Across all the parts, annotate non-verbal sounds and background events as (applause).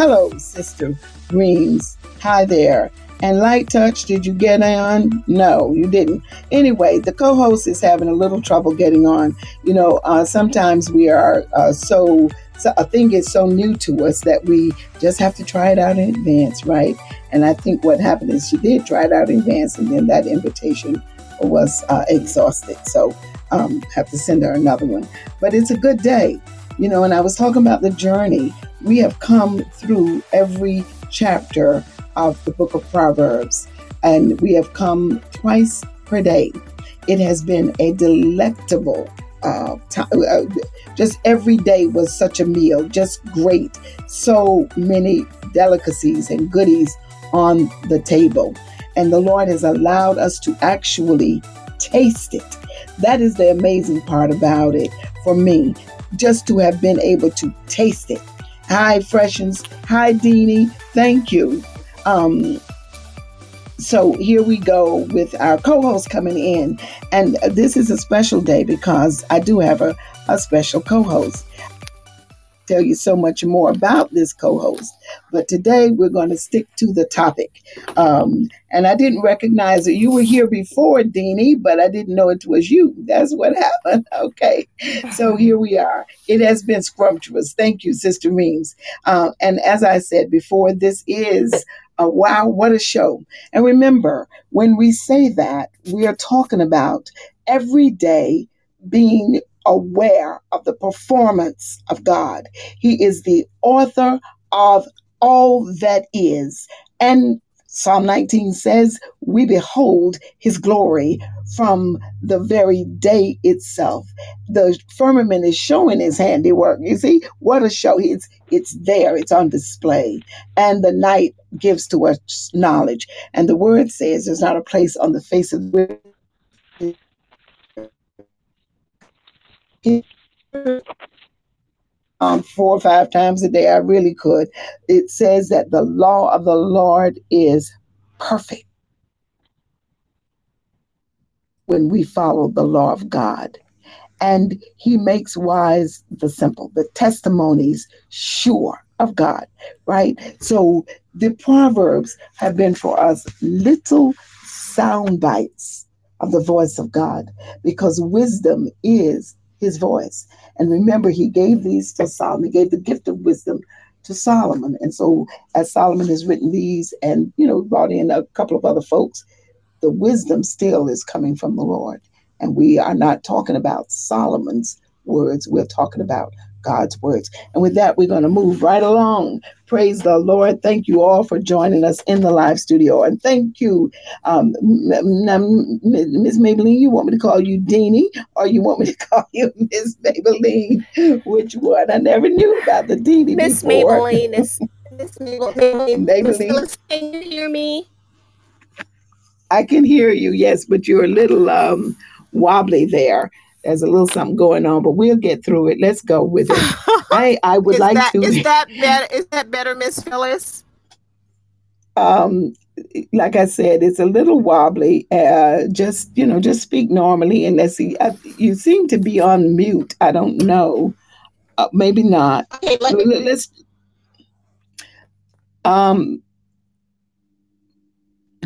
Hello, Sister Reams. Hi there. And Light Touch, did you get on? No, you didn't. Anyway, the co host is having a little trouble getting on. You know, uh, sometimes we are uh, so, so, a thing is so new to us that we just have to try it out in advance, right? And I think what happened is she did try it out in advance, and then that invitation was uh, exhausted. So, um, have to send her another one. But it's a good day, you know. And I was talking about the journey. We have come through every chapter of the book of Proverbs, and we have come twice per day. It has been a delectable uh, time. Uh, just every day was such a meal, just great. So many delicacies and goodies on the table. And the Lord has allowed us to actually taste it. That is the amazing part about it for me, just to have been able to taste it. Hi, Freshens. Hi, Deanie. Thank you. Um, so here we go with our co-host coming in and this is a special day because i do have a, a special co-host tell you so much more about this co-host. But today we're going to stick to the topic. Um, and i didn't recognize that you were here before deanie but i didn't know it was you. That's what (laughs) happened okay? So here we are. It has been scrumptious. Thank you sister reams uh, and as i said before this is wow, what a show. And remember, when we say that, we are talking about every day being aware of the performance of God. He is the author of all that is. And Psalm 19 says, We behold his glory from the very day itself. The firmament is showing his handiwork. You see, what a show. It's, it's there, it's on display. And the night gives to us knowledge. And the word says there's not a place on the face of the um, four or five times a day. I really could. It says that the law of the Lord is perfect when we follow the law of God. And he makes wise the simple, the testimonies sure of God, right? So the Proverbs have been for us little sound bites of the voice of God because wisdom is his voice. And remember, he gave these to Solomon. He gave the gift of wisdom to Solomon. And so, as Solomon has written these and, you know, brought in a couple of other folks, the wisdom still is coming from the Lord. And we are not talking about Solomon's words, we're talking about God's words. And with that, we're going to move right along. Praise the Lord. Thank you all for joining us in the live studio. And thank you, um, Miss Maybelline. You want me to call you Deanie or you want me to (laughs) call you Miss Maybelline? Which one? I never knew about the Deanie. Miss Maybelline (laughs) is Miss Maybelline. Maybelline. Can you hear me? I can hear you, yes, but you're a little um, wobbly there there's a little something going on, but we'll get through it. Let's go with it. (laughs) I I would is like that, to. Is (laughs) that better? Is that better, Miss Phyllis? Um, like I said, it's a little wobbly. Uh, just you know, just speak normally, and let's see. Uh, you seem to be on mute. I don't know. Uh, maybe not. Okay, let me. Let's. Um,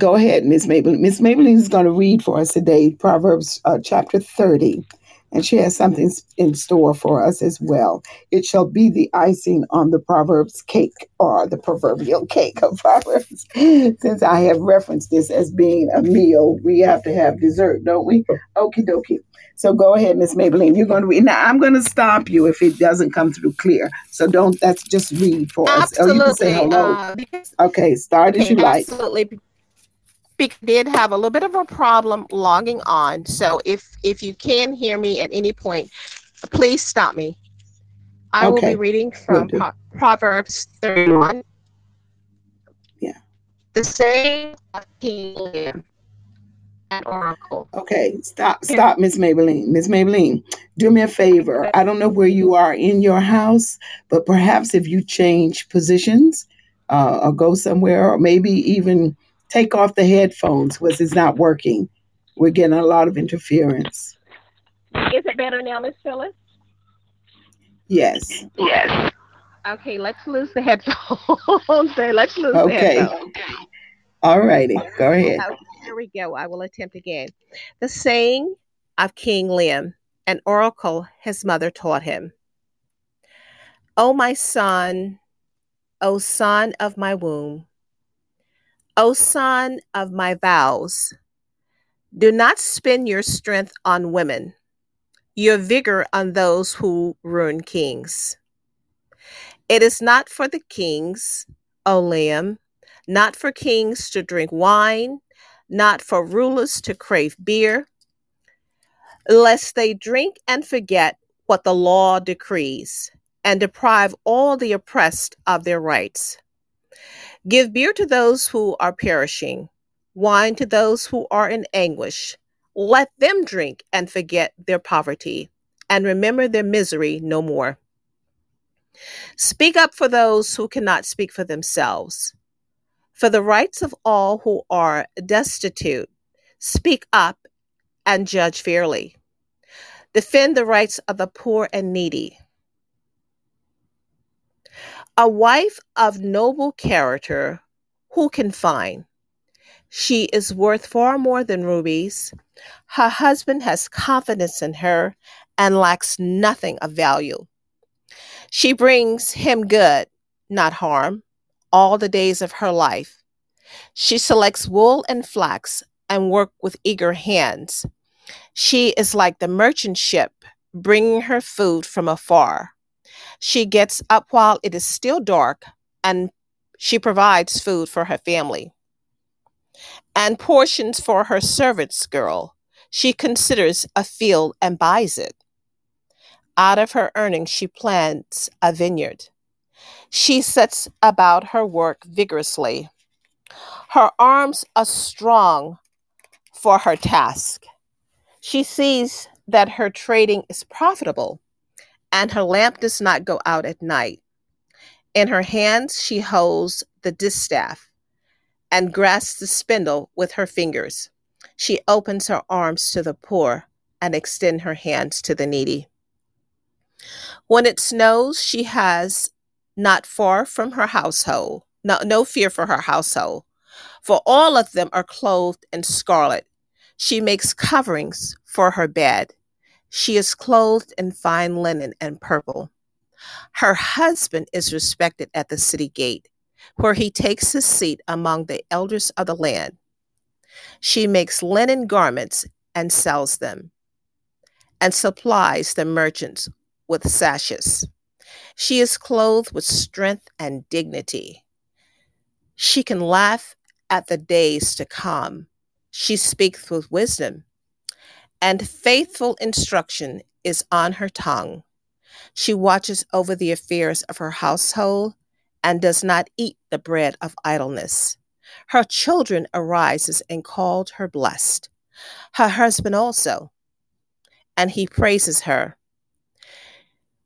go ahead, Miss Maybelline. Miss Maybelline is going to read for us today Proverbs uh, chapter 30 and she has something in store for us as well. It shall be the icing on the Proverbs cake or the proverbial (laughs) cake of Proverbs. Since I have referenced this as being a meal, we have to have dessert, don't we? Okie dokie. So go ahead, Miss Maybelline. You're going to read. Now I'm going to stop you if it doesn't come through clear. So don't. That's just read for us. Absolutely. Oh, you can say hello. Uh, okay, start as you like. Absolutely did have a little bit of a problem logging on. So if if you can hear me at any point, please stop me. I okay. will be reading from Pro- Proverbs 31. Yeah. The King and Oracle. Okay, stop, stop, Miss Maybelline. Miss Maybelline, do me a favor. I don't know where you are in your house, but perhaps if you change positions uh, or go somewhere, or maybe even take off the headphones because it's not working. We're getting a lot of interference. Is it better now, Miss Phyllis? Yes. Yes. Okay, let's lose the headphones. (laughs) let's lose okay. the headphones. All righty, go ahead. Okay, here we go. I will attempt again. The saying of King Liam, an oracle his mother taught him. O my son, O son of my womb, O son of my vows, do not spend your strength on women, your vigor on those who ruin kings. It is not for the kings, O Lamb, not for kings to drink wine, not for rulers to crave beer, lest they drink and forget what the law decrees and deprive all the oppressed of their rights. Give beer to those who are perishing, wine to those who are in anguish. Let them drink and forget their poverty and remember their misery no more. Speak up for those who cannot speak for themselves. For the rights of all who are destitute, speak up and judge fairly. Defend the rights of the poor and needy. A wife of noble character, who can find? She is worth far more than rubies. Her husband has confidence in her and lacks nothing of value. She brings him good, not harm, all the days of her life. She selects wool and flax and work with eager hands. She is like the merchant ship, bringing her food from afar. She gets up while it is still dark and she provides food for her family and portions for her servants' girl. She considers a field and buys it. Out of her earnings, she plants a vineyard. She sets about her work vigorously. Her arms are strong for her task. She sees that her trading is profitable, and her lamp does not go out at night. In her hands, she holds the distaff and grasps the spindle with her fingers. She opens her arms to the poor and extends her hands to the needy. When it snows, she has not far from her household, no, no fear for her household, for all of them are clothed in scarlet. She makes coverings for her bed. She is clothed in fine linen and purple. Her husband is respected at the city gate, where he takes his seat among the elders of the land. She makes linen garments and sells them, and supplies the merchants with sashes. She is clothed with strength and dignity. She can laugh at the days to come. She speaks with wisdom, and faithful instruction is on her tongue. She watches over the affairs of her household and does not eat the bread of idleness. Her children arises and called her blessed. Her husband also, and he praises her.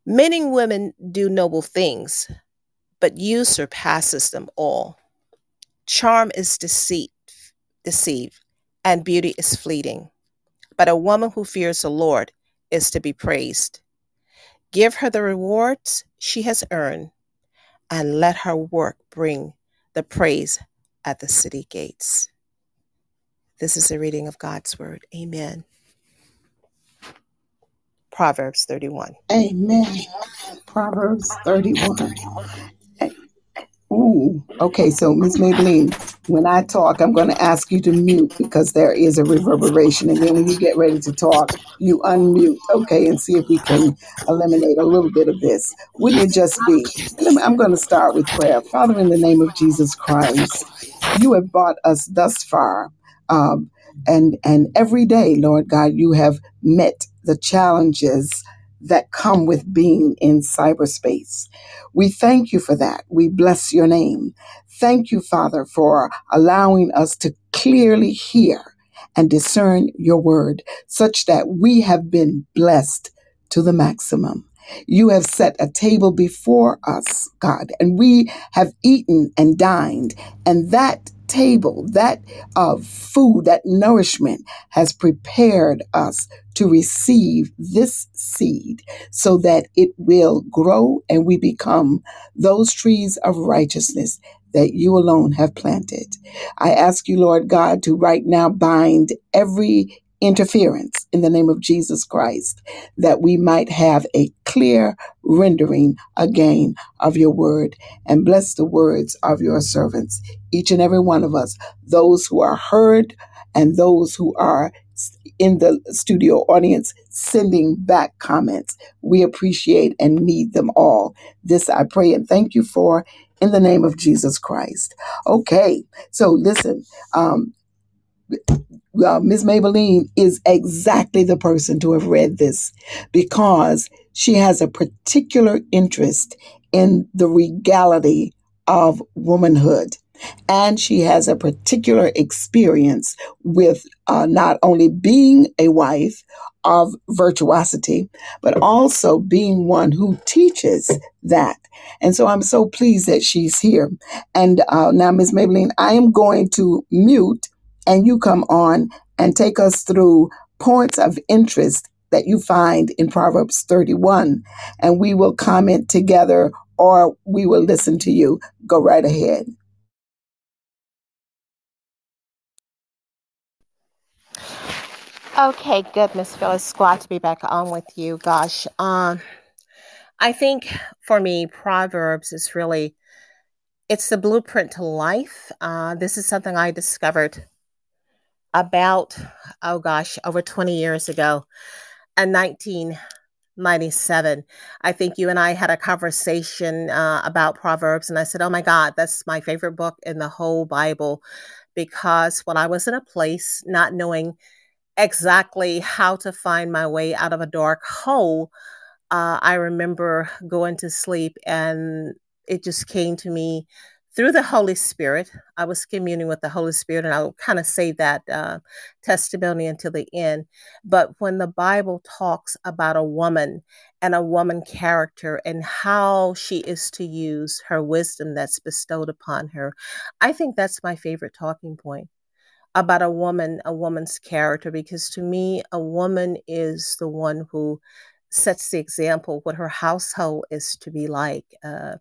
Many women do noble things, but you surpasses them all. Charm is deceit, deceive, and beauty is fleeting. But a woman who fears the Lord is to be praised. Give her the rewards she has earned, and let her work bring the praise at the city gates. This is a reading of God's word. Amen. Proverbs 31. Amen. Proverbs 31. Ooh, okay. So, Miss Maybelline, when I talk, I'm going to ask you to mute because there is a reverberation. And then when you get ready to talk, you unmute, okay, and see if we can eliminate a little bit of this. Wouldn't it just be? I'm going to start with prayer. Father, in the name of Jesus Christ, you have brought us thus far. Um, and and every day, Lord God, you have met the challenges that come with being in cyberspace. We thank you for that. We bless your name. Thank you, Father, for allowing us to clearly hear and discern your word such that we have been blessed to the maximum. You have set a table before us, God, and we have eaten and dined, and that table, that uh, food, that nourishment has prepared us to receive this seed so that it will grow and we become those trees of righteousness that you alone have planted. I ask you, Lord God, to right now bind every interference in the name of Jesus Christ, that we might have a clear rendering again of your word. And bless the words of your servants, each and every one of us, those who are heard and those who are in the studio audience sending back comments. We appreciate and need them all. This I pray and thank you for in the name of Jesus Christ. Okay, so listen, um, uh, Ms. Maybelline is exactly the person to have read this because she has a particular interest in the regality of womanhood. And she has a particular experience with uh, not only being a wife of virtuosity, but also being one who teaches that. And so I'm so pleased that she's here. And uh, now, Ms. Maybelline, I am going to mute and you come on and take us through points of interest that you find in Proverbs 31, and we will comment together or we will listen to you. Go right ahead. Okay, good, Miss Phyllis. Glad to be back on with you. Gosh, um, I think for me, Proverbs is really it's the blueprint to life. Uh, this is something I discovered about, oh gosh, over 20 years ago in 1997. I think you and I had a conversation uh, about Proverbs, and I said, Oh my God, that's my favorite book in the whole Bible. Because when I was in a place not knowing exactly how to find my way out of a dark hole, uh, I remember going to sleep and it just came to me through the Holy Spirit. I was communing with the Holy Spirit, and I'll kind of save that uh, testimony until the end. But when the Bible talks about a woman and a woman character and how she is to use her wisdom that's bestowed upon her, I think that's my favorite talking point about a woman, a woman's character, because to me, a woman is the one who sets the example what her household is to be like. Uh,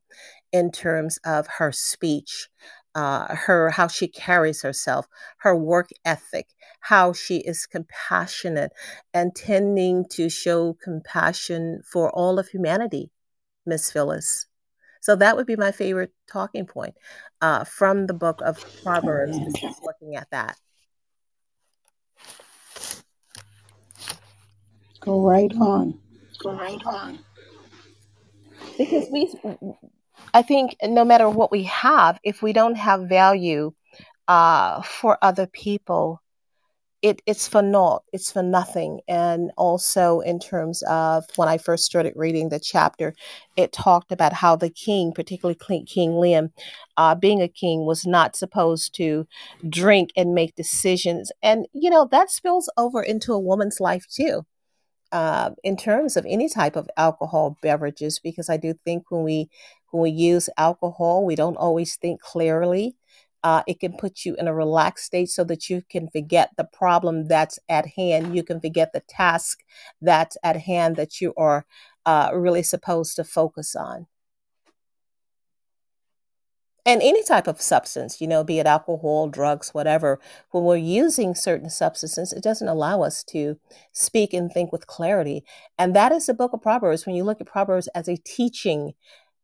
in terms of her speech, uh, her how she carries herself, her work ethic, how she is compassionate and tending to show compassion for all of humanity, Miss Phyllis. So that would be my favorite talking point uh, from the book of Proverbs, just looking at that. Go right on. Go right on. Because we I think no matter what we have, if we don't have value uh, for other people, it, it's for naught, it's for nothing. And also, in terms of when I first started reading the chapter, it talked about how the king, particularly King Liam, uh, being a king, was not supposed to drink and make decisions. And, you know, that spills over into a woman's life too uh, in terms of any type of alcohol beverages because I do think when we when we use alcohol, we don't always think clearly. Uh, it can put you in a relaxed state so that you can forget the problem that's at hand. You can forget the task that's at hand that you are uh, really supposed to focus on and any type of substance, you know, be it alcohol, drugs, whatever, when we're using certain substances, it doesn't allow us to speak and think with clarity. And that is the book of Proverbs. When you look at Proverbs as a teaching,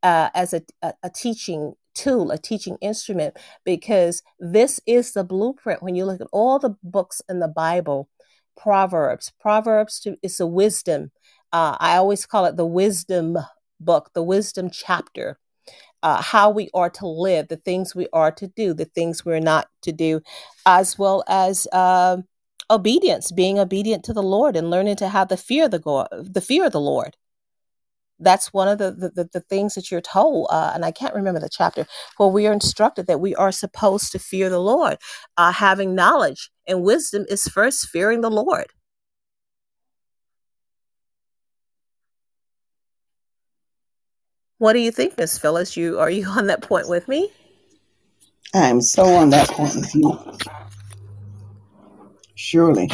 uh, as a, a, a teaching tool, a teaching instrument, because this is the blueprint. When you look at all the books in the Bible, Proverbs, Proverbs to, is a wisdom. Uh, I always call it the wisdom book, the wisdom chapter uh, how we are to live, the things we are to do, the things we're not to do, as well as uh, obedience, being obedient to the Lord and learning to have the fear of the the fear of the Lord. That's one of the, the, the things that you're told, uh, and I can't remember the chapter, where we are instructed that we are supposed to fear the Lord. Uh, having knowledge and wisdom is first fearing the Lord. What do you think, Miss Phyllis? You are you on that point with me? I am so on that point with you. Surely.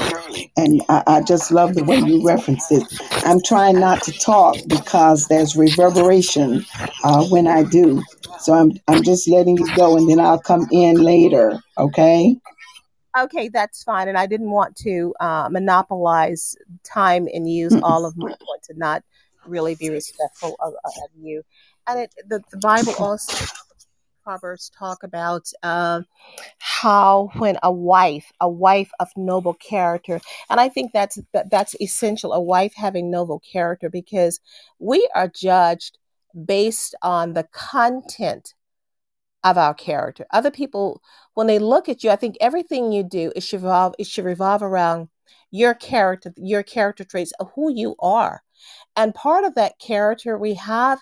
And I, I, just love the way you reference it. I'm trying not to talk because there's reverberation uh, when I do. So I'm, I'm just letting you go and then I'll come in later. Okay. Okay, that's fine. And I didn't want to uh, monopolize time and use all of my point to not really be respectful of, of you. And it, the, the Bible also Proverbs talk about uh, how when a wife, a wife of noble character, and I think that's that, that's essential. A wife having noble character because we are judged based on the content of our character. Other people, when they look at you, I think everything you do it should revolve it should revolve around your character, your character traits who you are. And part of that character we have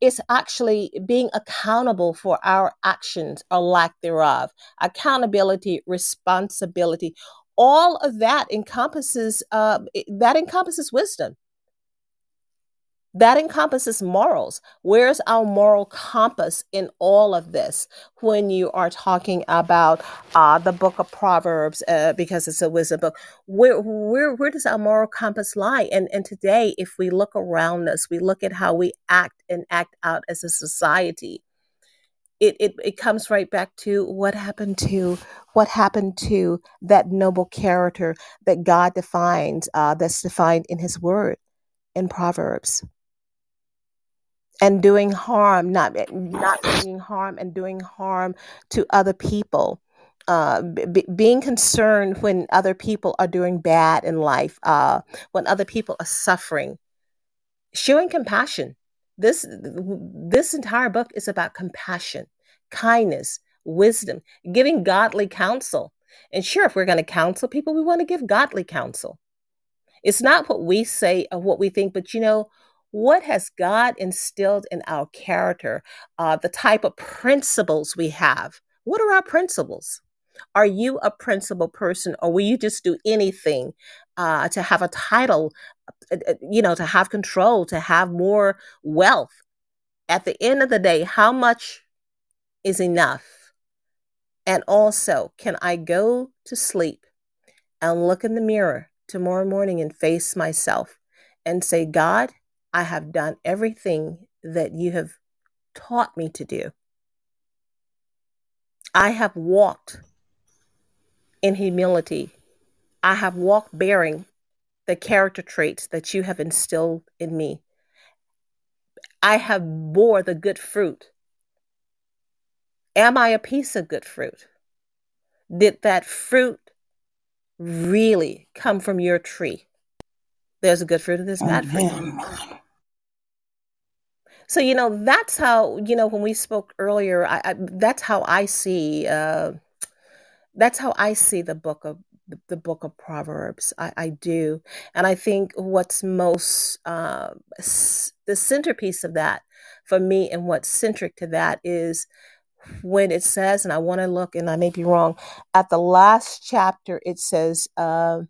is actually being accountable for our actions or lack thereof. Accountability, responsibility, all of that encompasses uh, that encompasses wisdom that encompasses morals. Where's our moral compass in all of this when you are talking about uh, the book of Proverbs, uh, because it's a wisdom book? Where, where, where does our moral compass lie? And, and today, if we look around us, we look at how we act and act out as a society. It, it, it comes right back to what happened to what happened to that noble character that God defines uh, that's defined in His Word in Proverbs and doing harm, not not doing harm and doing harm to other people. Uh, b- being concerned when other people are doing bad in life, uh, when other people are suffering, showing compassion. This this entire book is about compassion, kindness, wisdom, giving godly counsel. And sure, if we're going to counsel people, we want to give godly counsel. It's not what we say or what we think, but you know, what has God instilled in our character, uh, the type of principles we have? What are our principles? Are you a principled person, or will you just do anything uh, to have a title, uh, uh, you know, to have control, to have more wealth? At the end of the day, how much is enough? And also, can I go to sleep and look in the mirror tomorrow morning and face myself and say, God, I have done everything that you have taught me to do. I have walked in humility. I have walked bearing the character traits that you have instilled in me. I have bore the good fruit. Am I a piece of good fruit? Did that fruit really come from your tree? There's a good fruit and there's bad fruit. So you know that's how you know when we spoke earlier. I, I that's how I see. Uh, that's how I see the book of the, the book of Proverbs. I, I, do, and I think what's most uh, s- the centerpiece of that for me, and what's centric to that is when it says, and I want to look, and I may be wrong, at the last chapter, it says. Uh,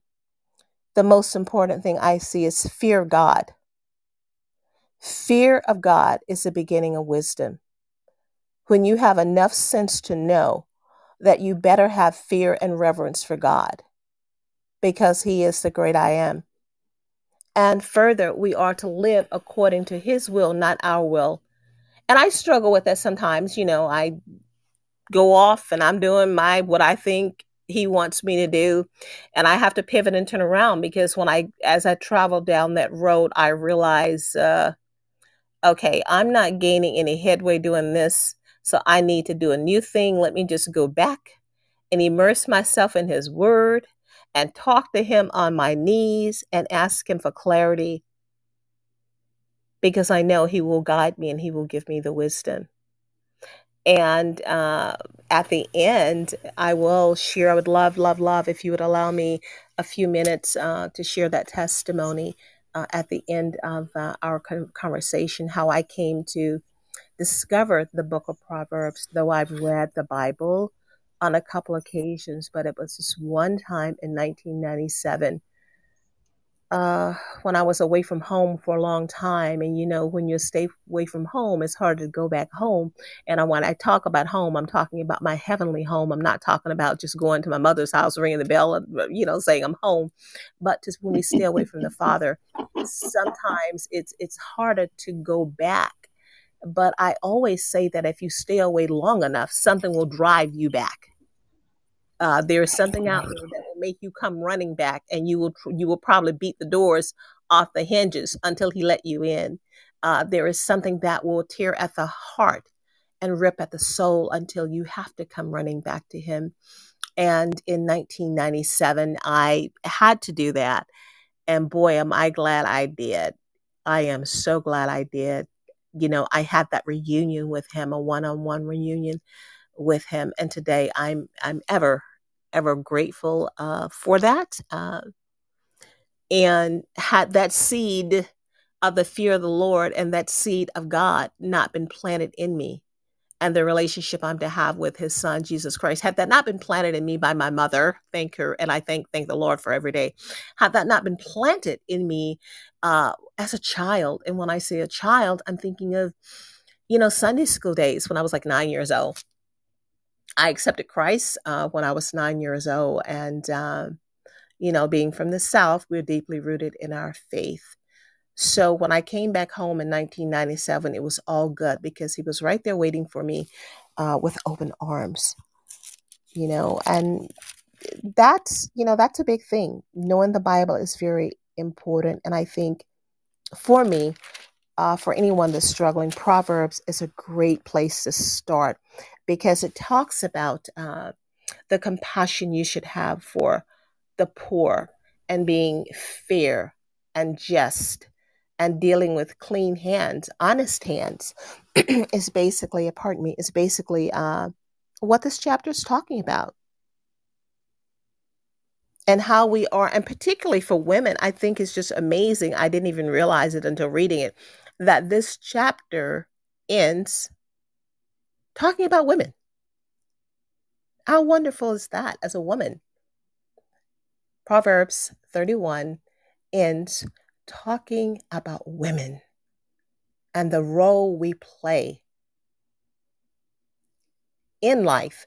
the most important thing I see is fear God. Fear of God is the beginning of wisdom. When you have enough sense to know that you better have fear and reverence for God because He is the great I am. And further, we are to live according to His will, not our will. And I struggle with that sometimes. You know, I go off and I'm doing my what I think he wants me to do and i have to pivot and turn around because when i as i travel down that road i realize uh, okay i'm not gaining any headway doing this so i need to do a new thing. Let me just go back and immerse myself in his word and talk to him on my knees and ask him for clarity because i know he will guide me and he will give me the wisdom and uh, at the end, I will share. I would love, love, love if you would allow me a few minutes uh, to share that testimony uh, at the end of uh, our conversation, how I came to discover the book of Proverbs, though I've read the Bible on a couple occasions, but it was just one time in 1997 uh, when I was away from home for a long time. And you know, when you stay away from home, it's hard to go back home. And I, when I talk about home, I'm talking about my heavenly home. I'm not talking about just going to my mother's house, ringing the bell, and you know, saying I'm home. But just when we stay away from the Father, sometimes it's it's harder to go back. But I always say that if you stay away long enough, something will drive you back uh, there is something out there that will make you come running back, and you will you will probably beat the doors off the hinges until he let you in. Uh, there is something that will tear at the heart and rip at the soul until you have to come running back to him. And in 1997, I had to do that. And boy, am I glad I did. I am so glad I did. You know, I had that reunion with him, a one on one reunion with him. And today I'm I'm ever ever grateful uh, for that. Uh, and had that seed of the fear of the Lord and that seed of God not been planted in me, and the relationship I'm to have with His Son Jesus Christ, had that not been planted in me by my mother, thank her, and I thank thank the Lord for every day, had that not been planted in me uh, as a child, and when I say a child, I'm thinking of you know Sunday school days when I was like nine years old I accepted Christ uh, when I was nine years old. And, uh, you know, being from the South, we're deeply rooted in our faith. So when I came back home in 1997, it was all good because he was right there waiting for me uh, with open arms, you know, and that's, you know, that's a big thing. Knowing the Bible is very important. And I think for me, uh, for anyone that's struggling, Proverbs is a great place to start because it talks about uh, the compassion you should have for the poor and being fair and just and dealing with clean hands, honest hands, (clears throat) is basically, pardon me, is basically uh, what this chapter is talking about. And how we are, and particularly for women, I think is just amazing. I didn't even realize it until reading it that this chapter ends talking about women. How wonderful is that as a woman? Proverbs 31 ends talking about women and the role we play in life,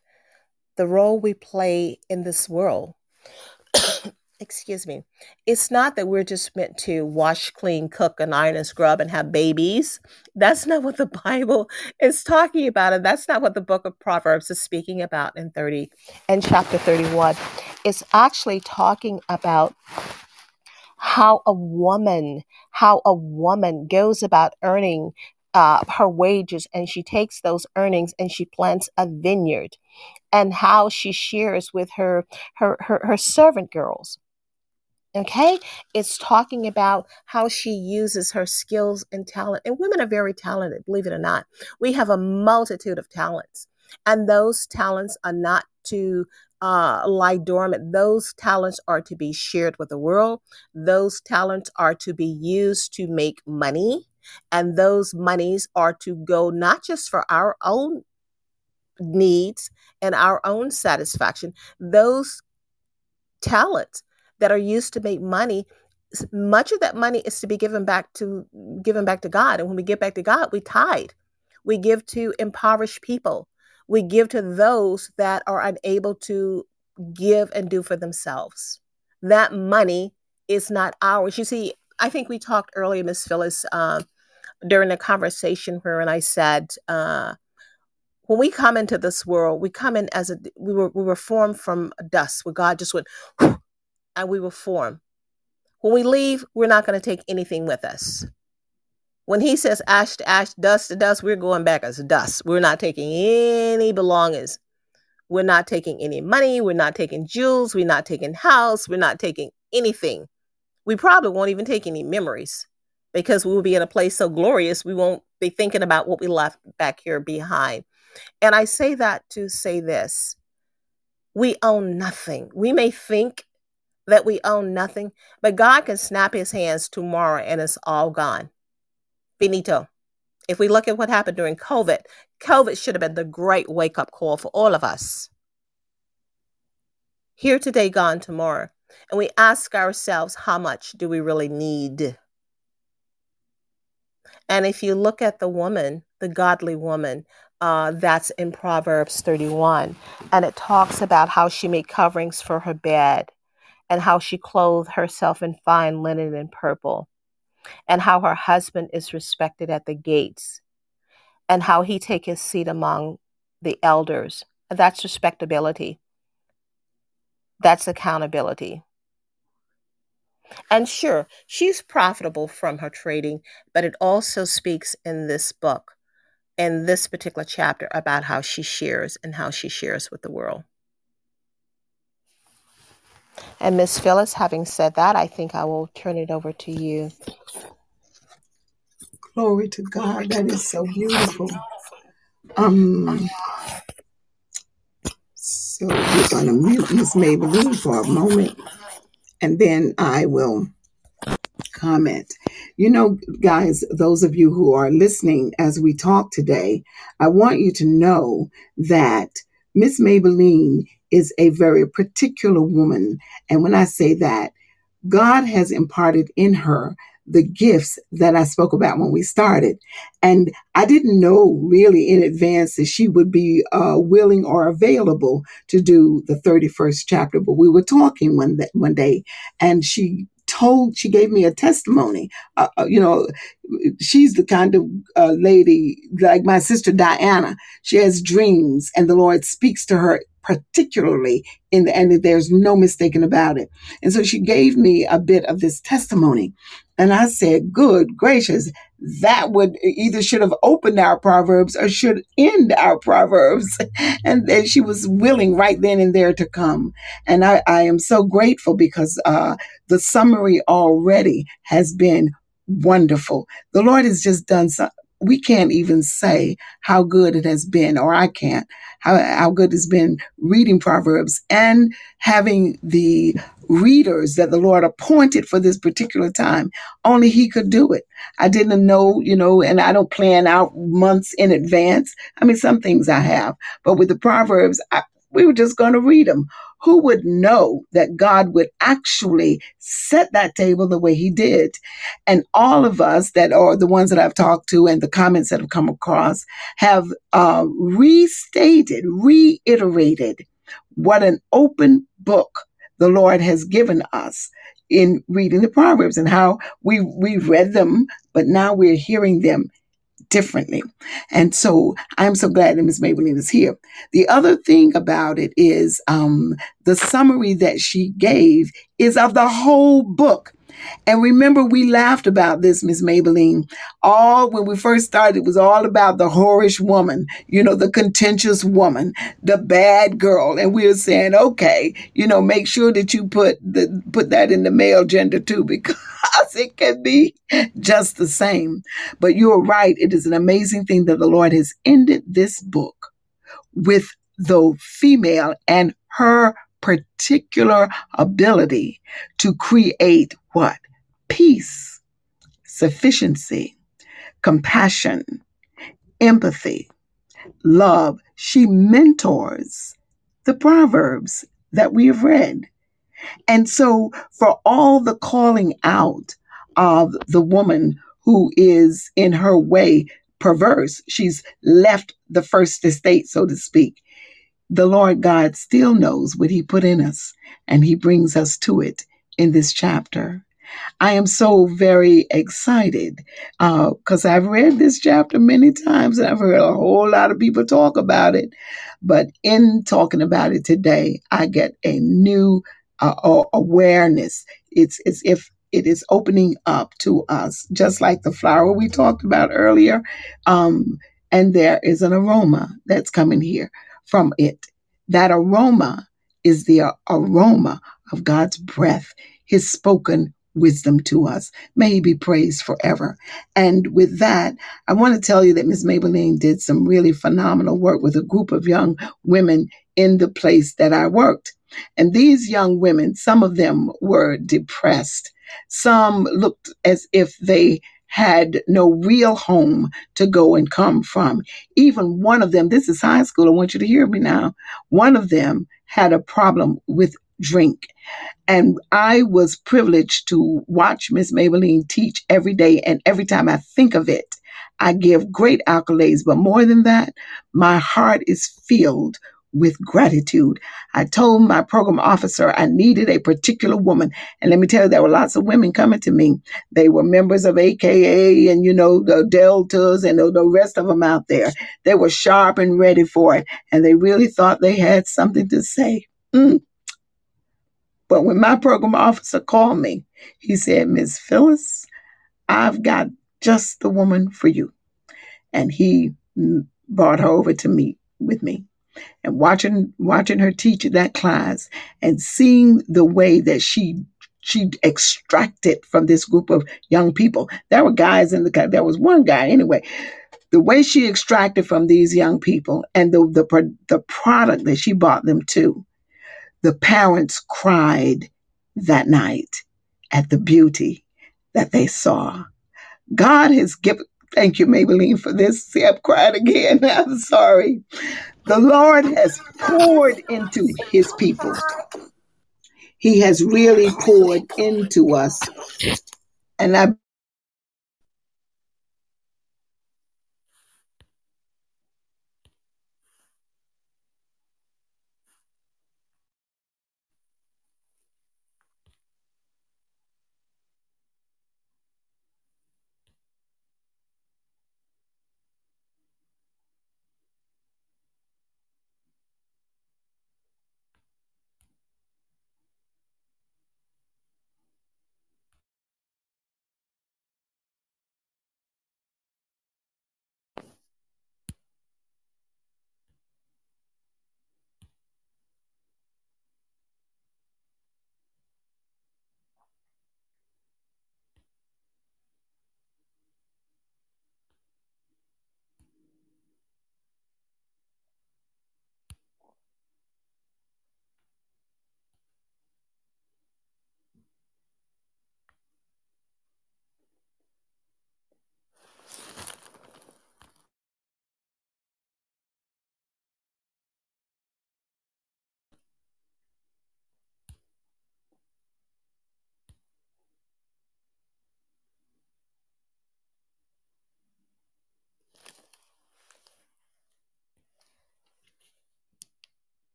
the role we play in this world. Excuse me, it's not that we're just meant to wash, clean, cook, and iron and scrub and have babies. That's not what the (laughs) Bible is talking about. And that's not what the book of Proverbs is speaking about in 30 and chapter 31. It's actually talking about how a woman, how a woman goes about earning uh, her wages and she takes those earnings and she plants a vineyard and how she shares with her her her, her servant girls Okay, it's talking about how she uses her skills and talent. And women are very talented, believe it or not. We have a multitude of talents, and those talents are not to uh, lie dormant. Those talents are to be shared with the world. Those talents are to be used to make money, and those monies are to go not just for our own needs and our own satisfaction. Those talents that are used to make money much of that money is to be given back to given back to God. And when we give back to God we tithe. We give to impoverished people. We give to those that are unable to give and do for themselves. That money is not ours. You see I think we talked earlier Miss Phyllis uh, during the conversation where I said uh, when we come into this world, we come in as a we were we were formed from dust, where God just went and we will form. When we leave, we're not going to take anything with us. When he says ash to ash, dust to dust, we're going back as dust. We're not taking any belongings. We're not taking any money. We're not taking jewels. We're not taking house. We're not taking anything. We probably won't even take any memories because we will be in a place so glorious we won't be thinking about what we left back here behind. And I say that to say this we own nothing. We may think that we own nothing, but God can snap his hands tomorrow and it's all gone. Benito. If we look at what happened during COVID, COVID should have been the great wake up call for all of us. Here today, gone tomorrow. And we ask ourselves, how much do we really need? And if you look at the woman, the godly woman, uh, that's in Proverbs 31, and it talks about how she made coverings for her bed and how she clothed herself in fine linen and purple, and how her husband is respected at the gates, and how he take his seat among the elders. That's respectability. That's accountability. And sure, she's profitable from her trading, but it also speaks in this book, in this particular chapter, about how she shares and how she shares with the world. And Miss Phyllis, having said that, I think I will turn it over to you. Glory to God. That is so beautiful. Um, so we're going to mute Miss Maybelline for a moment, and then I will comment. You know, guys, those of you who are listening as we talk today, I want you to know that Miss Maybelline is a very particular woman. And when I say that, God has imparted in her the gifts that I spoke about when we started. And I didn't know really in advance that she would be uh, willing or available to do the 31st chapter. But we were talking one, th- one day, and she told she gave me a testimony. Uh, uh, you know she's the kind of uh, lady like my sister diana. She has dreams and the lord speaks to her particularly in the and there's no mistaking about it. And so she gave me a bit of this testimony. And i said good gracious that would either should have opened our proverbs or should end our proverbs. (laughs) And then she was willing right then and there to come. And i, I am so grateful because uh, the summary already has been wonderful. The lord has just done so we can't even say how good it has been or i can't how, how good it's been reading proverbs and having the readers that the Lord appointed for this particular time. Only He could do it. I didn't know, you know, and I don't plan out months in advance. I mean, some things I have, but with the Proverbs, I, we were just going to read them. Who would know that God would actually set that table the way He did? And all of us that are the ones that I've talked to and the comments that have come across have uh, restated, reiterated what an open book the Lord has given us in reading the Proverbs and how we we read them, but now we're hearing them differently. And so I'm so glad that Ms. Maybelline is here. The other thing about it is um, the summary that she gave is of the whole book. And remember, we laughed about this, Miss Maybelline. All when we first started, it was all about the whorish woman, you know, the contentious woman, the bad girl. And we were saying, okay, you know, make sure that you put the put that in the male gender too, because (laughs) it can be just the same. But you're right, it is an amazing thing that the Lord has ended this book with the female and her particular ability to create what? Peace, sufficiency, compassion, empathy, love. She mentors the Proverbs that we have read. And so, for all the calling out of the woman who is in her way perverse, she's left the first estate, so to speak the Lord God still knows what He put in us, and He brings us to it in this chapter. I am so very excited because uh, I've read this chapter many times and I've heard a whole lot of people talk about it. But in talking about it today, I get a new uh, awareness. It's as if it is opening up to us, just like the flower we talked about earlier. Um, and there is an aroma that's coming here from it. That aroma is the aroma of God's breath, his spoken wisdom to us. May he be praised forever. And with that, I want to tell you that Ms. Maybelline did some really phenomenal work with a group of young women in the place that I worked. And these young women, some of them were depressed. Some looked as if they had no real home to go and come from. Even one of them, this is high school, I want you to hear me now. One of them had a problem with drink. And I was privileged to watch Miss Maybelline teach every day. And every time I think of it, I give great accolades. But more than that, my heart is filled with gratitude. I told my program officer I needed a particular woman. And let me tell you, there were lots of women coming to me. They were members of AKA and, you know, the Deltas and the, rest of them out there. They were sharp and ready for it. And they really thought they had something to say. Mm. But when my program officer called me, he said, Miss Phyllis, I've got just the woman for you. And he brought her over to meet with me and watching watching her teach that class and seeing the way that she she extracted from this group of young people. There were guys in the there was one guy anyway. The way she extracted from these young people and the the the product that she brought them to, the parents cried that night at the beauty that they saw. God has given. Thank you, Maybelline, for this. See, I'm crying again. I'm (laughs) sorry. The Lord has poured into his people. He has really poured into us. And I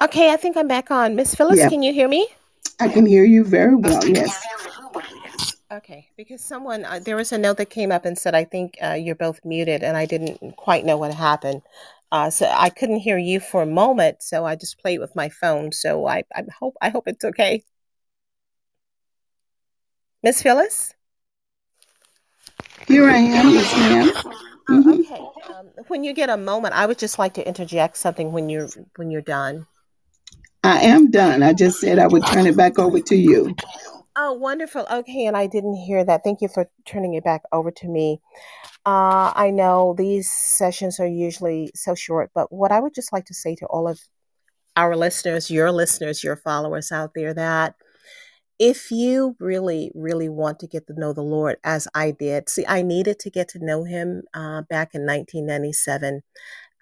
Okay, I think I'm back on. Miss Phyllis, yeah. can you hear me? I can hear you very well, yes. Okay, because someone, uh, there was a note that came up and said, I think uh, you're both muted, and I didn't quite know what happened. Uh, so I couldn't hear you for a moment, so I just played with my phone. So I, I hope I hope it's okay. Miss Phyllis? Here I am, yes, ma'am. Mm-hmm. Okay. Um, when you get a moment, I would just like to interject something when you're when you're done. I am done. I just said I would turn it back over to you. Oh, wonderful. Okay, and I didn't hear that. Thank you for turning it back over to me. Uh, I know these sessions are usually so short, but what I would just like to say to all of our listeners, your listeners, your followers out there, that if you really, really want to get to know the Lord as I did, see, I needed to get to know Him uh, back in 1997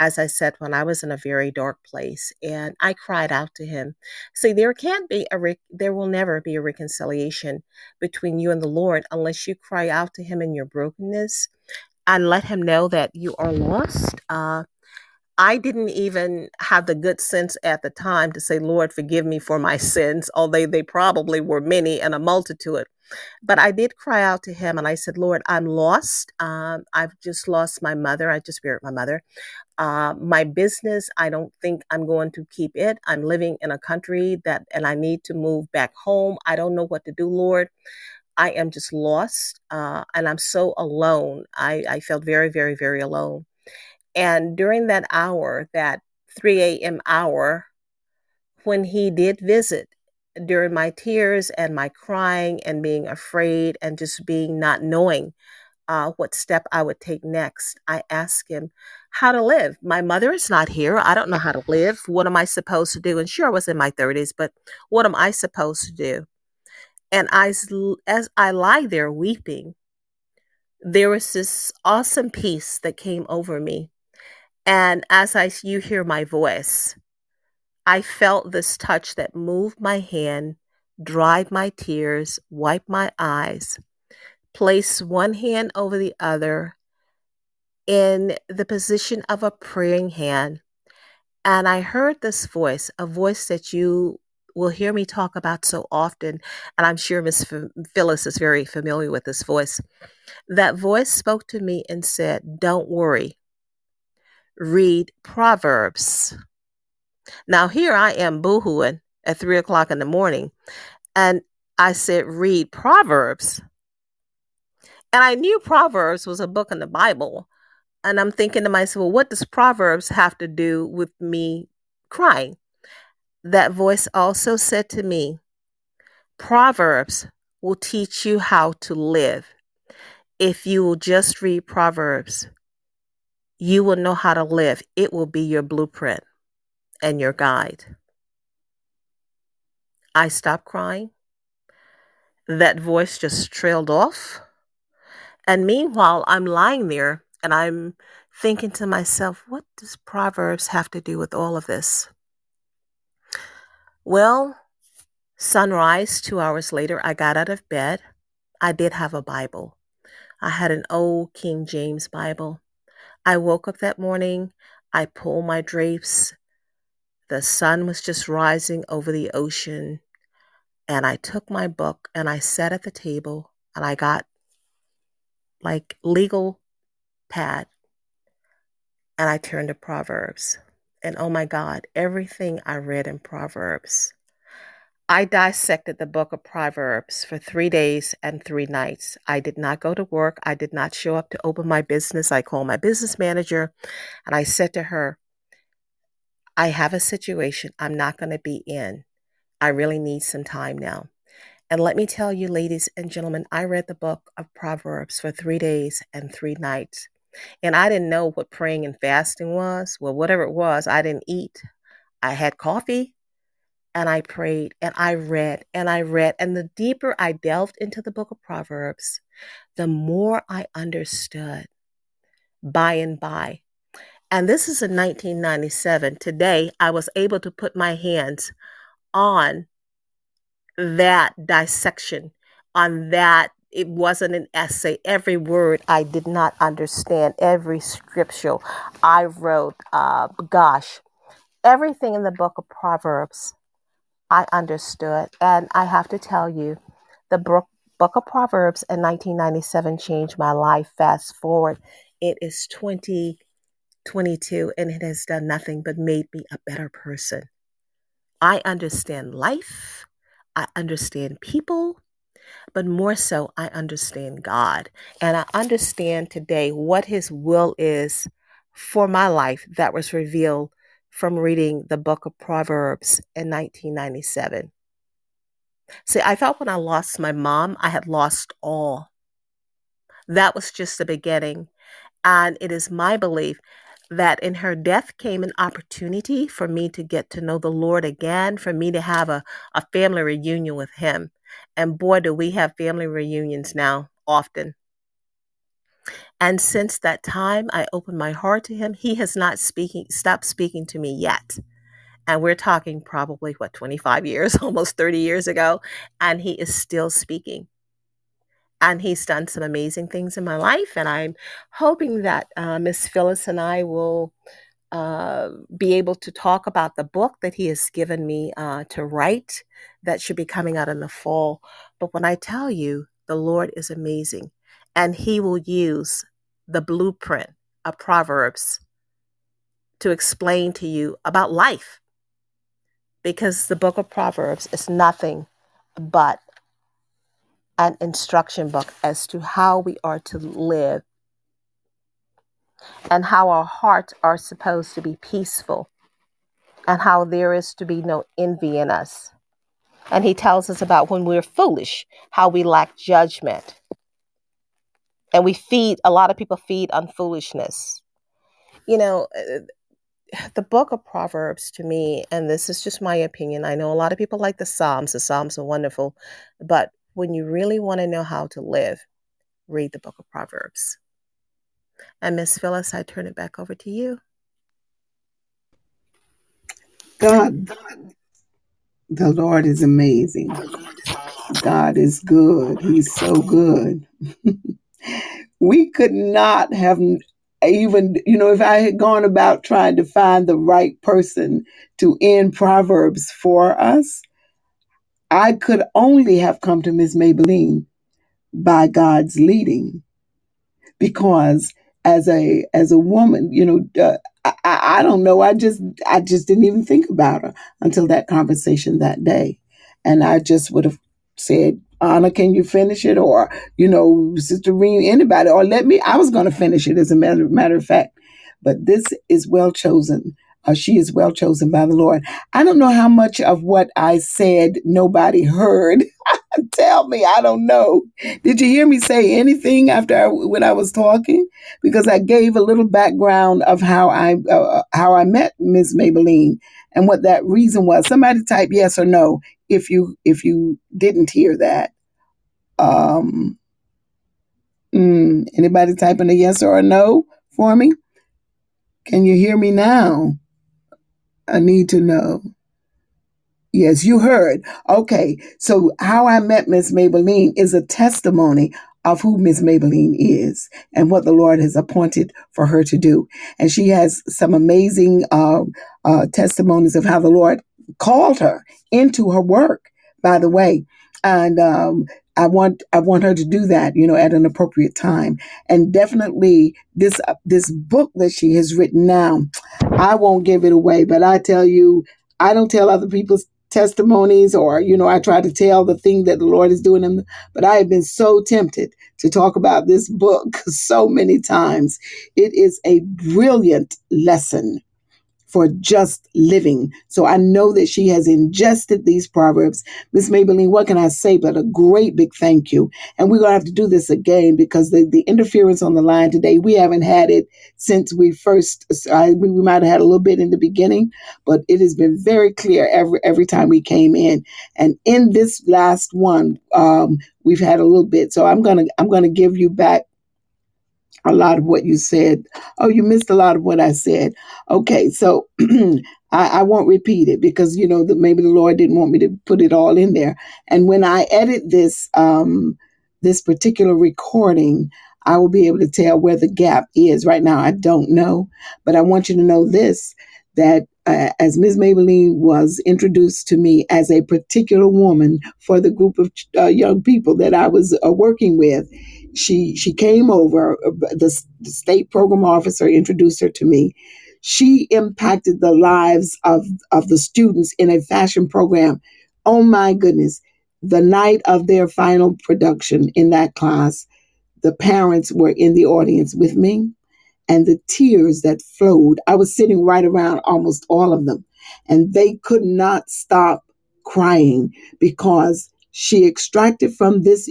as I said, when I was in a very dark place and I cried out to him. See, there can't be a, re- there will never be a reconciliation between you and the Lord unless you cry out to him in your brokenness and let him know that you are lost. Uh, I didn't even have the good sense at the time to say, Lord, forgive me for my sins, although they probably were many and a multitude. But I did cry out to him and I said, Lord, I'm lost. Um, I've just lost my mother. I just buried my mother. Uh, my business, I don't think I'm going to keep it. I'm living in a country that, and I need to move back home. I don't know what to do, Lord. I am just lost uh, and I'm so alone. I, I felt very, very, very alone. And during that hour, that 3 a.m. hour, when he did visit, during my tears and my crying and being afraid and just being not knowing uh, what step I would take next, I asked him how to live. My mother is not here. I don't know how to live. What am I supposed to do? And sure, I was in my 30s, but what am I supposed to do? And I, as I lie there weeping, there was this awesome peace that came over me. And as I you hear my voice, I felt this touch that moved my hand, dried my tears, wiped my eyes, placed one hand over the other in the position of a praying hand. And I heard this voice, a voice that you will hear me talk about so often. And I'm sure Miss Phyllis is very familiar with this voice. That voice spoke to me and said, Don't worry, read Proverbs. Now, here I am boohooing at three o'clock in the morning. And I said, Read Proverbs. And I knew Proverbs was a book in the Bible. And I'm thinking to myself, well, what does Proverbs have to do with me crying? That voice also said to me, Proverbs will teach you how to live. If you will just read Proverbs, you will know how to live. It will be your blueprint and your guide. I stopped crying. That voice just trailed off. And meanwhile, I'm lying there and I'm thinking to myself, what does Proverbs have to do with all of this? Well, sunrise, two hours later, I got out of bed. I did have a Bible. I had an old King James Bible. I woke up that morning. I pulled my drapes. The sun was just rising over the ocean. And I took my book and I sat at the table and I got like legal pad and I turned to Proverbs. And oh my God, everything I read in Proverbs. I dissected the book of Proverbs for three days and three nights. I did not go to work. I did not show up to open my business. I called my business manager and I said to her, I have a situation I'm not going to be in. I really need some time now. And let me tell you, ladies and gentlemen, I read the book of Proverbs for three days and three nights. And I didn't know what praying and fasting was. Well, whatever it was, I didn't eat. I had coffee and I prayed and I read and I read. And the deeper I delved into the book of Proverbs, the more I understood by and by. And this is in 1997. Today, I was able to put my hands on that dissection, on that it wasn't an essay. Every word I did not understand. Every scripture I wrote, uh, gosh, everything in the book of Proverbs I understood. And I have to tell you, the book, book of Proverbs in 1997 changed my life. Fast forward, it is 2022 and it has done nothing but made me a better person. I understand life. I understand people but more so, I understand God. And I understand today what His will is for my life that was revealed from reading the book of Proverbs in 1997. See, I thought when I lost my mom, I had lost all. That was just the beginning. And it is my belief that in her death came an opportunity for me to get to know the Lord again, for me to have a, a family reunion with Him. And boy, do we have family reunions now often. And since that time, I opened my heart to him. He has not speaking, stopped speaking to me yet. And we're talking probably, what, 25 years, (laughs) almost 30 years ago. And he is still speaking. And he's done some amazing things in my life. And I'm hoping that uh, Miss Phyllis and I will uh, be able to talk about the book that he has given me uh, to write that should be coming out in the fall. But when I tell you, the Lord is amazing and he will use the blueprint of Proverbs to explain to you about life. Because the book of Proverbs is nothing but an instruction book as to how we are to live and how our hearts are supposed to be peaceful and how there is to be no envy in us. And he tells us about when we're foolish, how we lack judgment. And we feed, a lot of people feed on foolishness. You know, uh, the book of Proverbs to me, and this is just my opinion, I know a lot of people like the Psalms. The Psalms are wonderful. But when you really want to know how to live, read the book of Proverbs. And Miss Phyllis, I turn it back over to you. God, the Lord is amazing. God is good. He's so good. (laughs) we could not have even, you know, if I had gone about trying to find the right person to end Proverbs for us, I could only have come to Miss Maybelline by God's leading because as a as a woman, you know, uh, I, I don't know. I just I just didn't even think about her until that conversation that day, and I just would have said, Anna, can you finish it? Or, you know, Sister Reem, anybody, or let me, I was going to finish it as a matter, matter of fact. But this is well chosen. Uh, she is well chosen by the Lord. I don't know how much of what I said nobody heard. (laughs) Tell me, I don't know. Did you hear me say anything after I, when I was talking? Because I gave a little background of how I uh, uh how I met Ms. Maybelline and what that reason was. Somebody type yes or no if you if you didn't hear that. Um, mm, anybody typing a yes or a no for me? Can you hear me now? I need to know. Yes, you heard. Okay, so how I met Miss Maybelline is a testimony of who Miss Maybelline is and what the Lord has appointed for her to do. And she has some amazing uh, uh, testimonies of how the Lord called her into her work, by the way. And um, I want I want her to do that, you know, at an appropriate time. And definitely this uh, this book that she has written now, I won't give it away, but I tell you, I don't tell other people's testimonies or you know I try to tell the thing that the Lord is doing in but I have been so tempted to talk about this book (laughs) so many times. It is a brilliant lesson for just living. So I know that she has ingested these proverbs. Miss Maybelline, what can I say but a great big thank you. And we're going to have to do this again because the, the interference on the line today, we haven't had it since we first, I, we, we might have had a little bit in the beginning, but it has been very clear every, every time we came in. And in this last one, um, we've had a little bit. So I'm going to, I'm going to give you back a lot of what you said. Oh, you missed a lot of what I said. Okay, so (clears throat) I, I, won't repeat it because you know maybe the Lord didn't want me to put it all in there. And when I edit this um, this particular recording, I will be able to tell where the gap is. Right now, I don't know, but I want you to know this: that uh, as Ms. Maybelline was introduced to me as a particular woman for the group of uh, young people that I was uh, working with, she she came over. Uh, the, the state program officer introduced her to me. She impacted the lives of of the students in a fashion program. Oh my goodness! The night of their final production in that class, the parents were in the audience with me and the tears that flowed. I was sitting right around almost all of them, and they could not stop crying because she extracted from this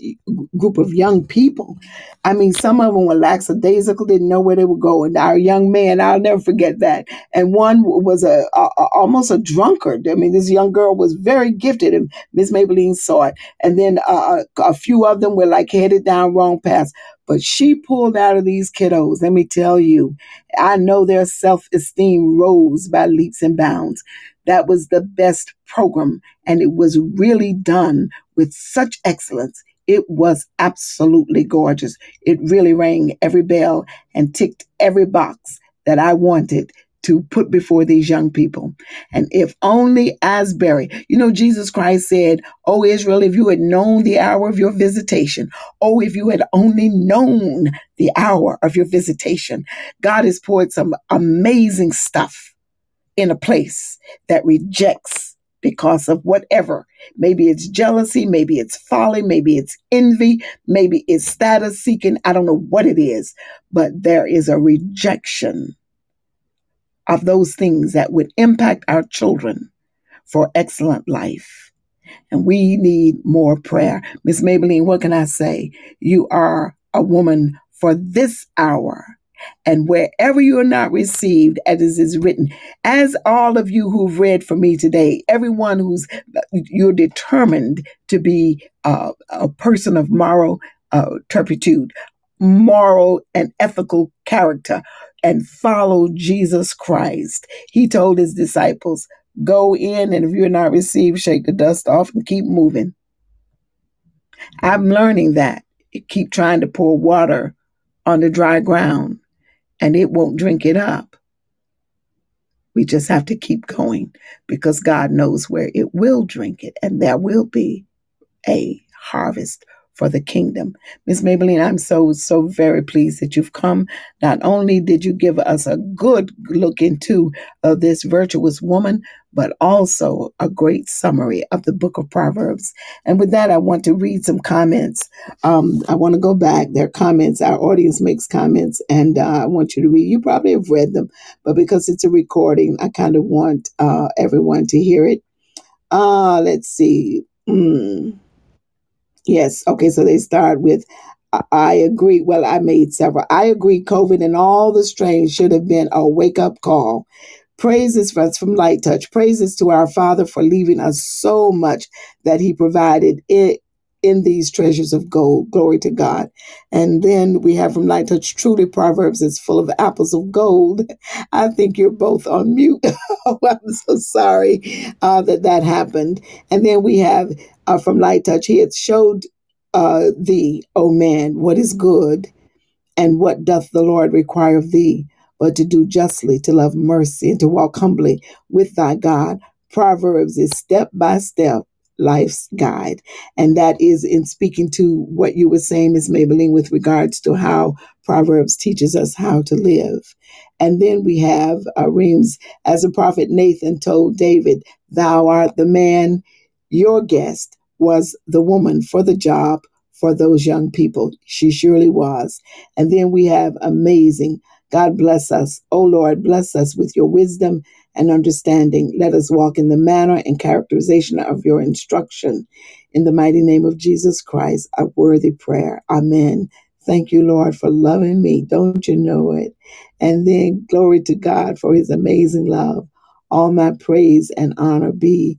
group of young people. I mean, some of them were lackadaisical, didn't know where they were going. Our young man, I'll never forget that. And one was a, a almost a drunkard. I mean, this young girl was very gifted, and Miss Maybelline saw it. And then uh, a few of them were like headed down wrong paths. But she pulled out of these kiddos. Let me tell you, I know their self esteem rose by leaps and bounds. That was the best program, and it was really done with such excellence. It was absolutely gorgeous. It really rang every bell and ticked every box that I wanted to put before these young people. And if only Asbury, you know, Jesus Christ said, Oh, Israel, if you had known the hour of your visitation, oh, if you had only known the hour of your visitation, God has poured some amazing stuff in a place that rejects because of whatever. Maybe it's jealousy, maybe it's folly, maybe it's envy, maybe it's status seeking. I don't know what it is, but there is a rejection of those things that would impact our children for excellent life. And we need more prayer. Miss Maybelline, what can I say? You are a woman for this hour. And wherever you are not received, as is written, as all of you who've read for me today, everyone who's you're determined to be uh, a person of moral uh, turpitude, moral and ethical character, and follow Jesus Christ. He told his disciples, Go in, and if you're not received, shake the dust off and keep moving. I'm learning that. Keep trying to pour water on the dry ground, and it won't drink it up. We just have to keep going because God knows where it will drink it, and there will be a harvest for the kingdom. Miss Maybelline, I'm so, so very pleased that you've come. Not only did you give us a good look into uh, this virtuous woman, but also a great summary of the book of Proverbs. And with that, I want to read some comments. Um, I want to go back. There are comments. Our audience makes comments, and uh, I want you to read. You probably have read them, but because it's a recording, I kind of want uh, everyone to hear it. Uh, let's see. Mm. Yes. Okay. So they start with, I agree. Well, I made several. I agree. COVID and all the strains should have been a wake up call. Praises for us from Light Touch. Praises to our Father for leaving us so much that He provided it in these treasures of gold. Glory to God. And then we have from Light Touch, truly Proverbs is full of apples of gold. (laughs) I think you're both on mute. (laughs) oh, I'm so sorry uh, that that happened. And then we have uh, from Light Touch, he had showed uh, thee, O man, what is good and what doth the Lord require of thee but to do justly, to love mercy, and to walk humbly with thy God. Proverbs is step by step life's guide. And that is in speaking to what you were saying, Ms. Maybelline, with regards to how Proverbs teaches us how to live. And then we have uh, Reams, as the prophet Nathan told David, Thou art the man, your guest was the woman for the job for those young people. She surely was. And then we have amazing God bless us. O Lord, bless us with your wisdom and understanding. Let us walk in the manner and characterization of your instruction. In the mighty name of Jesus Christ, a worthy prayer. Amen. Thank you, Lord, for loving me. Don't you know it? And then glory to God for his amazing love. All my praise and honor be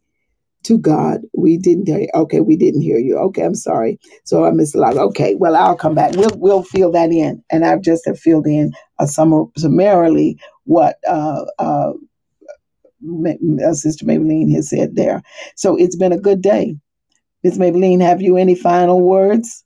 to God. We didn't hear you. Okay, we didn't hear you. Okay, I'm sorry. So I missed a lot. Okay, well, I'll come back. We'll we'll fill that in. And I've just filled in a summer, summarily what uh, uh, uh, Sister Maybelline has said there. So it's been a good day. Ms. Maybelline, have you any final words?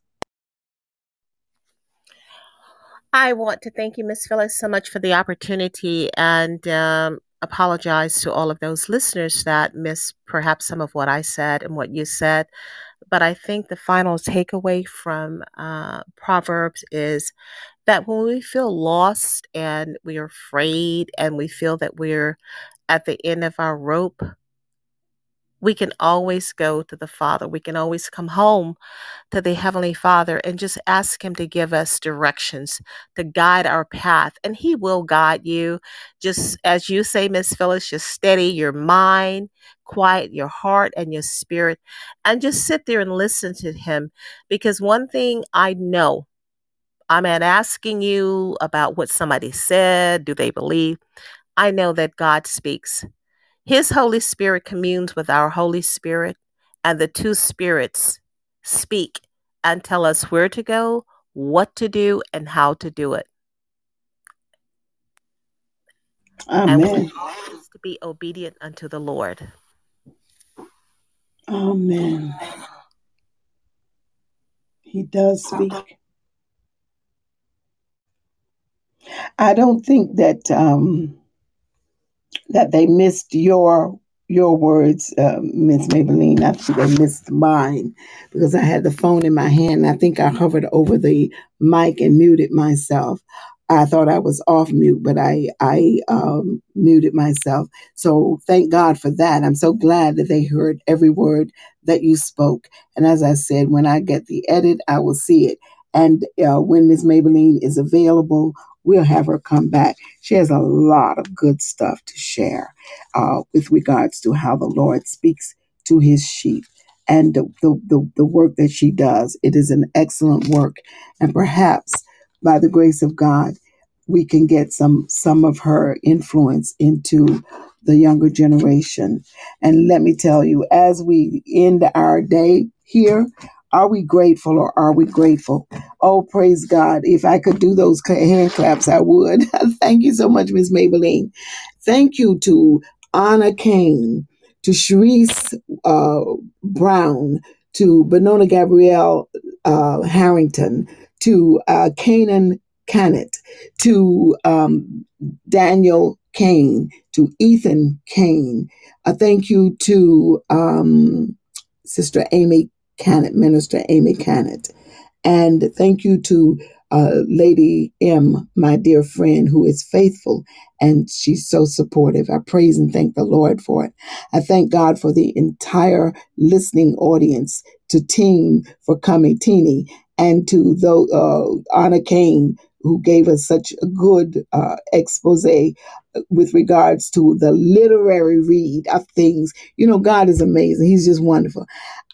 I want to thank you, Miss Phyllis, so much for the opportunity. And um, apologize to all of those listeners that missed perhaps some of what I said and what you said. But I think the final takeaway from uh, Proverbs is that when we feel lost and we're afraid and we feel that we're at the end of our rope, we can always go to the Father. We can always come home to the Heavenly Father and just ask Him to give us directions, to guide our path. And He will guide you. Just as you say, Miss Phyllis, just steady your mind, quiet your heart and your spirit, and just sit there and listen to Him. Because one thing I know, I'm not asking you about what somebody said, do they believe? I know that God speaks. His Holy Spirit communes with our Holy Spirit, and the two spirits speak and tell us where to go, what to do, and how to do it. Amen. And we to be obedient unto the Lord. Amen. He does speak. I don't think that um, that they missed your your words, uh, Miss Maybelline. Think they missed mine because I had the phone in my hand. I think I hovered over the mic and muted myself. I thought I was off mute, but I I um, muted myself. So thank God for that. I'm so glad that they heard every word that you spoke. And as I said, when I get the edit, I will see it. And uh, when Miss Maybelline is available, we'll have her come back. She has a lot of good stuff to share uh, with regards to how the Lord speaks to his sheep and the, the, the, the work that she does. It is an excellent work. And perhaps by the grace of God, we can get some some of her influence into the younger generation. And let me tell you, as we end our day here, Are we grateful or are we grateful? Oh, praise God. If I could do those hand claps, I would. (laughs) Thank you so much, Miss Maybelline. Thank you to Anna Kane, to Sharice uh, Brown, to Benona Gabrielle uh, Harrington, to uh, Kanan Canet, to um, Daniel Kane, to Ethan Kane. A thank you to um, Sister Amy Canet, Minister Amy Canet. And thank you to uh, Lady M, my dear friend, who is faithful and she's so supportive. I praise and thank the Lord for it. I thank God for the entire listening audience, to Team for coming, Teeny, and to uh, Anna Kane, who gave us such a good uh, expose with regards to the literary read of things. You know, God is amazing. He's just wonderful.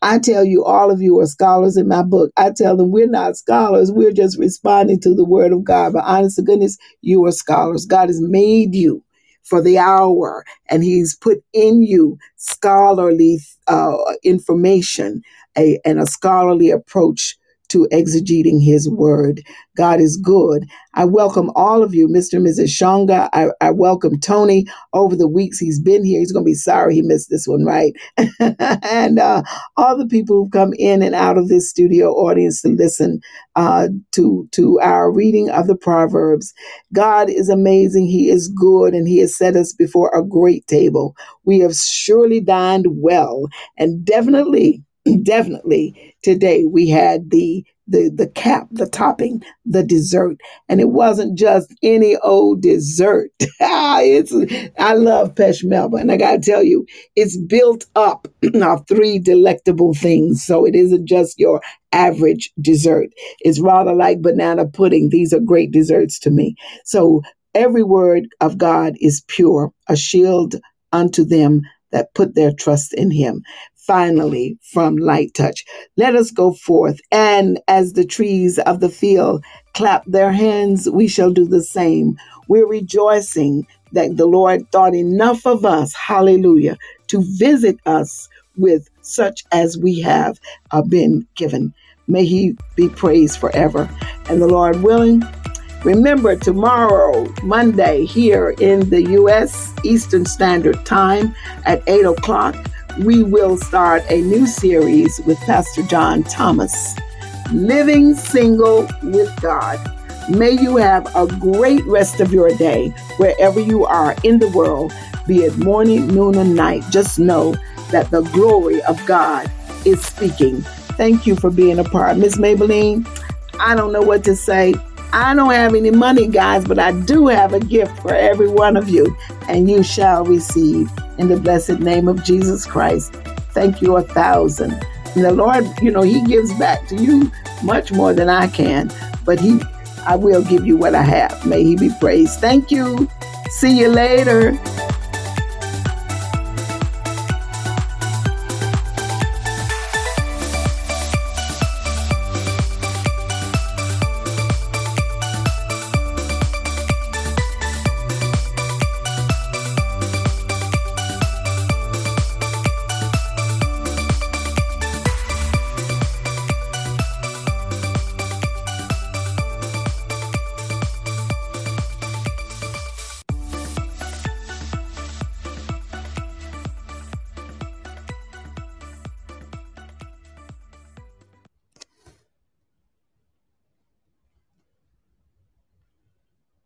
I tell you, all of you are scholars in my book. I tell them we're not scholars. We're just responding to the word of God. But honest to goodness, you are scholars. God has made you for the hour and he's put in you scholarly uh, information a, and a scholarly approach to exegeting his word. God is good. I welcome all of you, Mr. and Mrs. Shonga. I, I welcome Tony over the weeks he's been here. He's going to be sorry he missed this one, right? (laughs) and uh, all the people who've come in and out of this studio audience to listen uh, to, to our reading of the Proverbs. God is amazing. He is good, and He has set us before a great table. We have surely dined well, and definitely definitely today we had the the the cap, the topping, the dessert, and it wasn't just any old dessert. (laughs) It's I love Pesh Melba, and I gotta tell you, it's built up (clears throat) of three delectable things. So it isn't just your average dessert. It's rather like banana pudding. These are great desserts to me. So every word of God is pure, a shield unto them that put their trust in Him finally from light touch. Let us go forth, and as the trees of the field clap their hands, we shall do the same. We're rejoicing that the Lord thought enough of us, hallelujah, to visit us with such as we have uh, been given. May He be praised forever. And the Lord willing, remember tomorrow, Monday, here in the U.S. Eastern Standard Time at 8 o'clock we will start a new series with Pastor John Thomas Living Single with God. May you have a great rest of your day wherever you are in the world, be it morning, noon, or night. Just know that the glory of God is speaking. Thank you for being a part. Miss Maybelline, I don't know what to say. I don't have any money, guys, but I do have a gift for every one of you, and you shall receive in the blessed name of Jesus Christ. Thank you a thousand. And the Lord, you know, He gives back to you much more than I can, but He, I will give you what I have. May He be praised. Thank you. See you later.